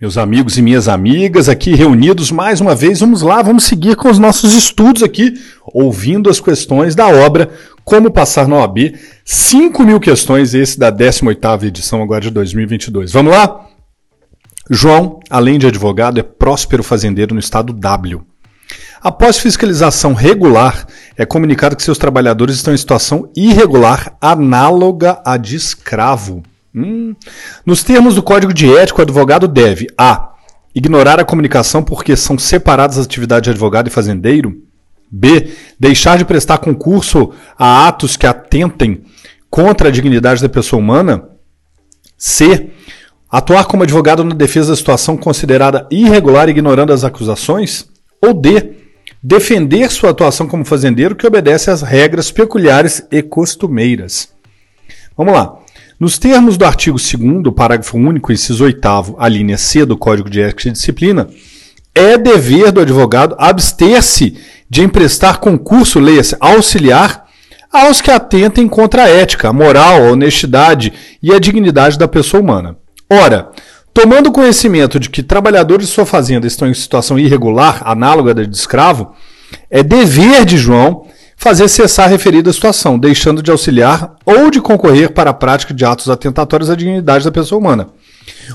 Meus amigos e minhas amigas aqui reunidos mais uma vez, vamos lá, vamos seguir com os nossos estudos aqui, ouvindo as questões da obra Como Passar na OAB. 5 mil questões, esse da 18ª edição agora de 2022. Vamos lá? João, além de advogado, é próspero fazendeiro no estado W. Após fiscalização regular, é comunicado que seus trabalhadores estão em situação irregular análoga à de escravo. Hum. Nos termos do Código de Ética, o advogado deve A. Ignorar a comunicação porque são separadas as atividades de advogado e fazendeiro. B. Deixar de prestar concurso a atos que atentem contra a dignidade da pessoa humana. C. Atuar como advogado na defesa da situação considerada irregular, ignorando as acusações. Ou D. Defender sua atuação como fazendeiro que obedece às regras peculiares e costumeiras. Vamos lá. Nos termos do artigo 2 parágrafo único, inciso 8 a linha C do Código de Ética e Disciplina, é dever do advogado abster-se de emprestar concurso, leia-se, auxiliar, aos que atentem contra a ética, a moral, a honestidade e a dignidade da pessoa humana. Ora, tomando conhecimento de que trabalhadores de sua fazenda estão em situação irregular, análoga da de escravo, é dever de João fazer cessar a referida situação, deixando de auxiliar ou de concorrer para a prática de atos atentatórios à dignidade da pessoa humana.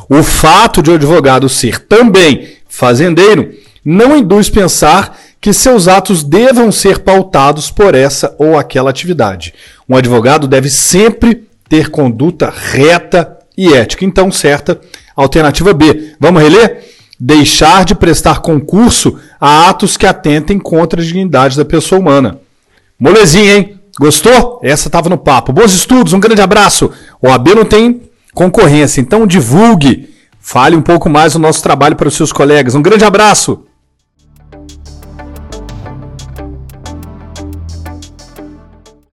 O fato de o advogado ser também fazendeiro não induz pensar que seus atos devam ser pautados por essa ou aquela atividade. Um advogado deve sempre ter conduta reta e ética. Então, certa, alternativa B. Vamos reler? Deixar de prestar concurso a atos que atentem contra a dignidade da pessoa humana. Molezinha, hein? Gostou? Essa tava no papo. Bons estudos, um grande abraço. O AB não tem concorrência, então divulgue. Fale um pouco mais do nosso trabalho para os seus colegas. Um grande abraço.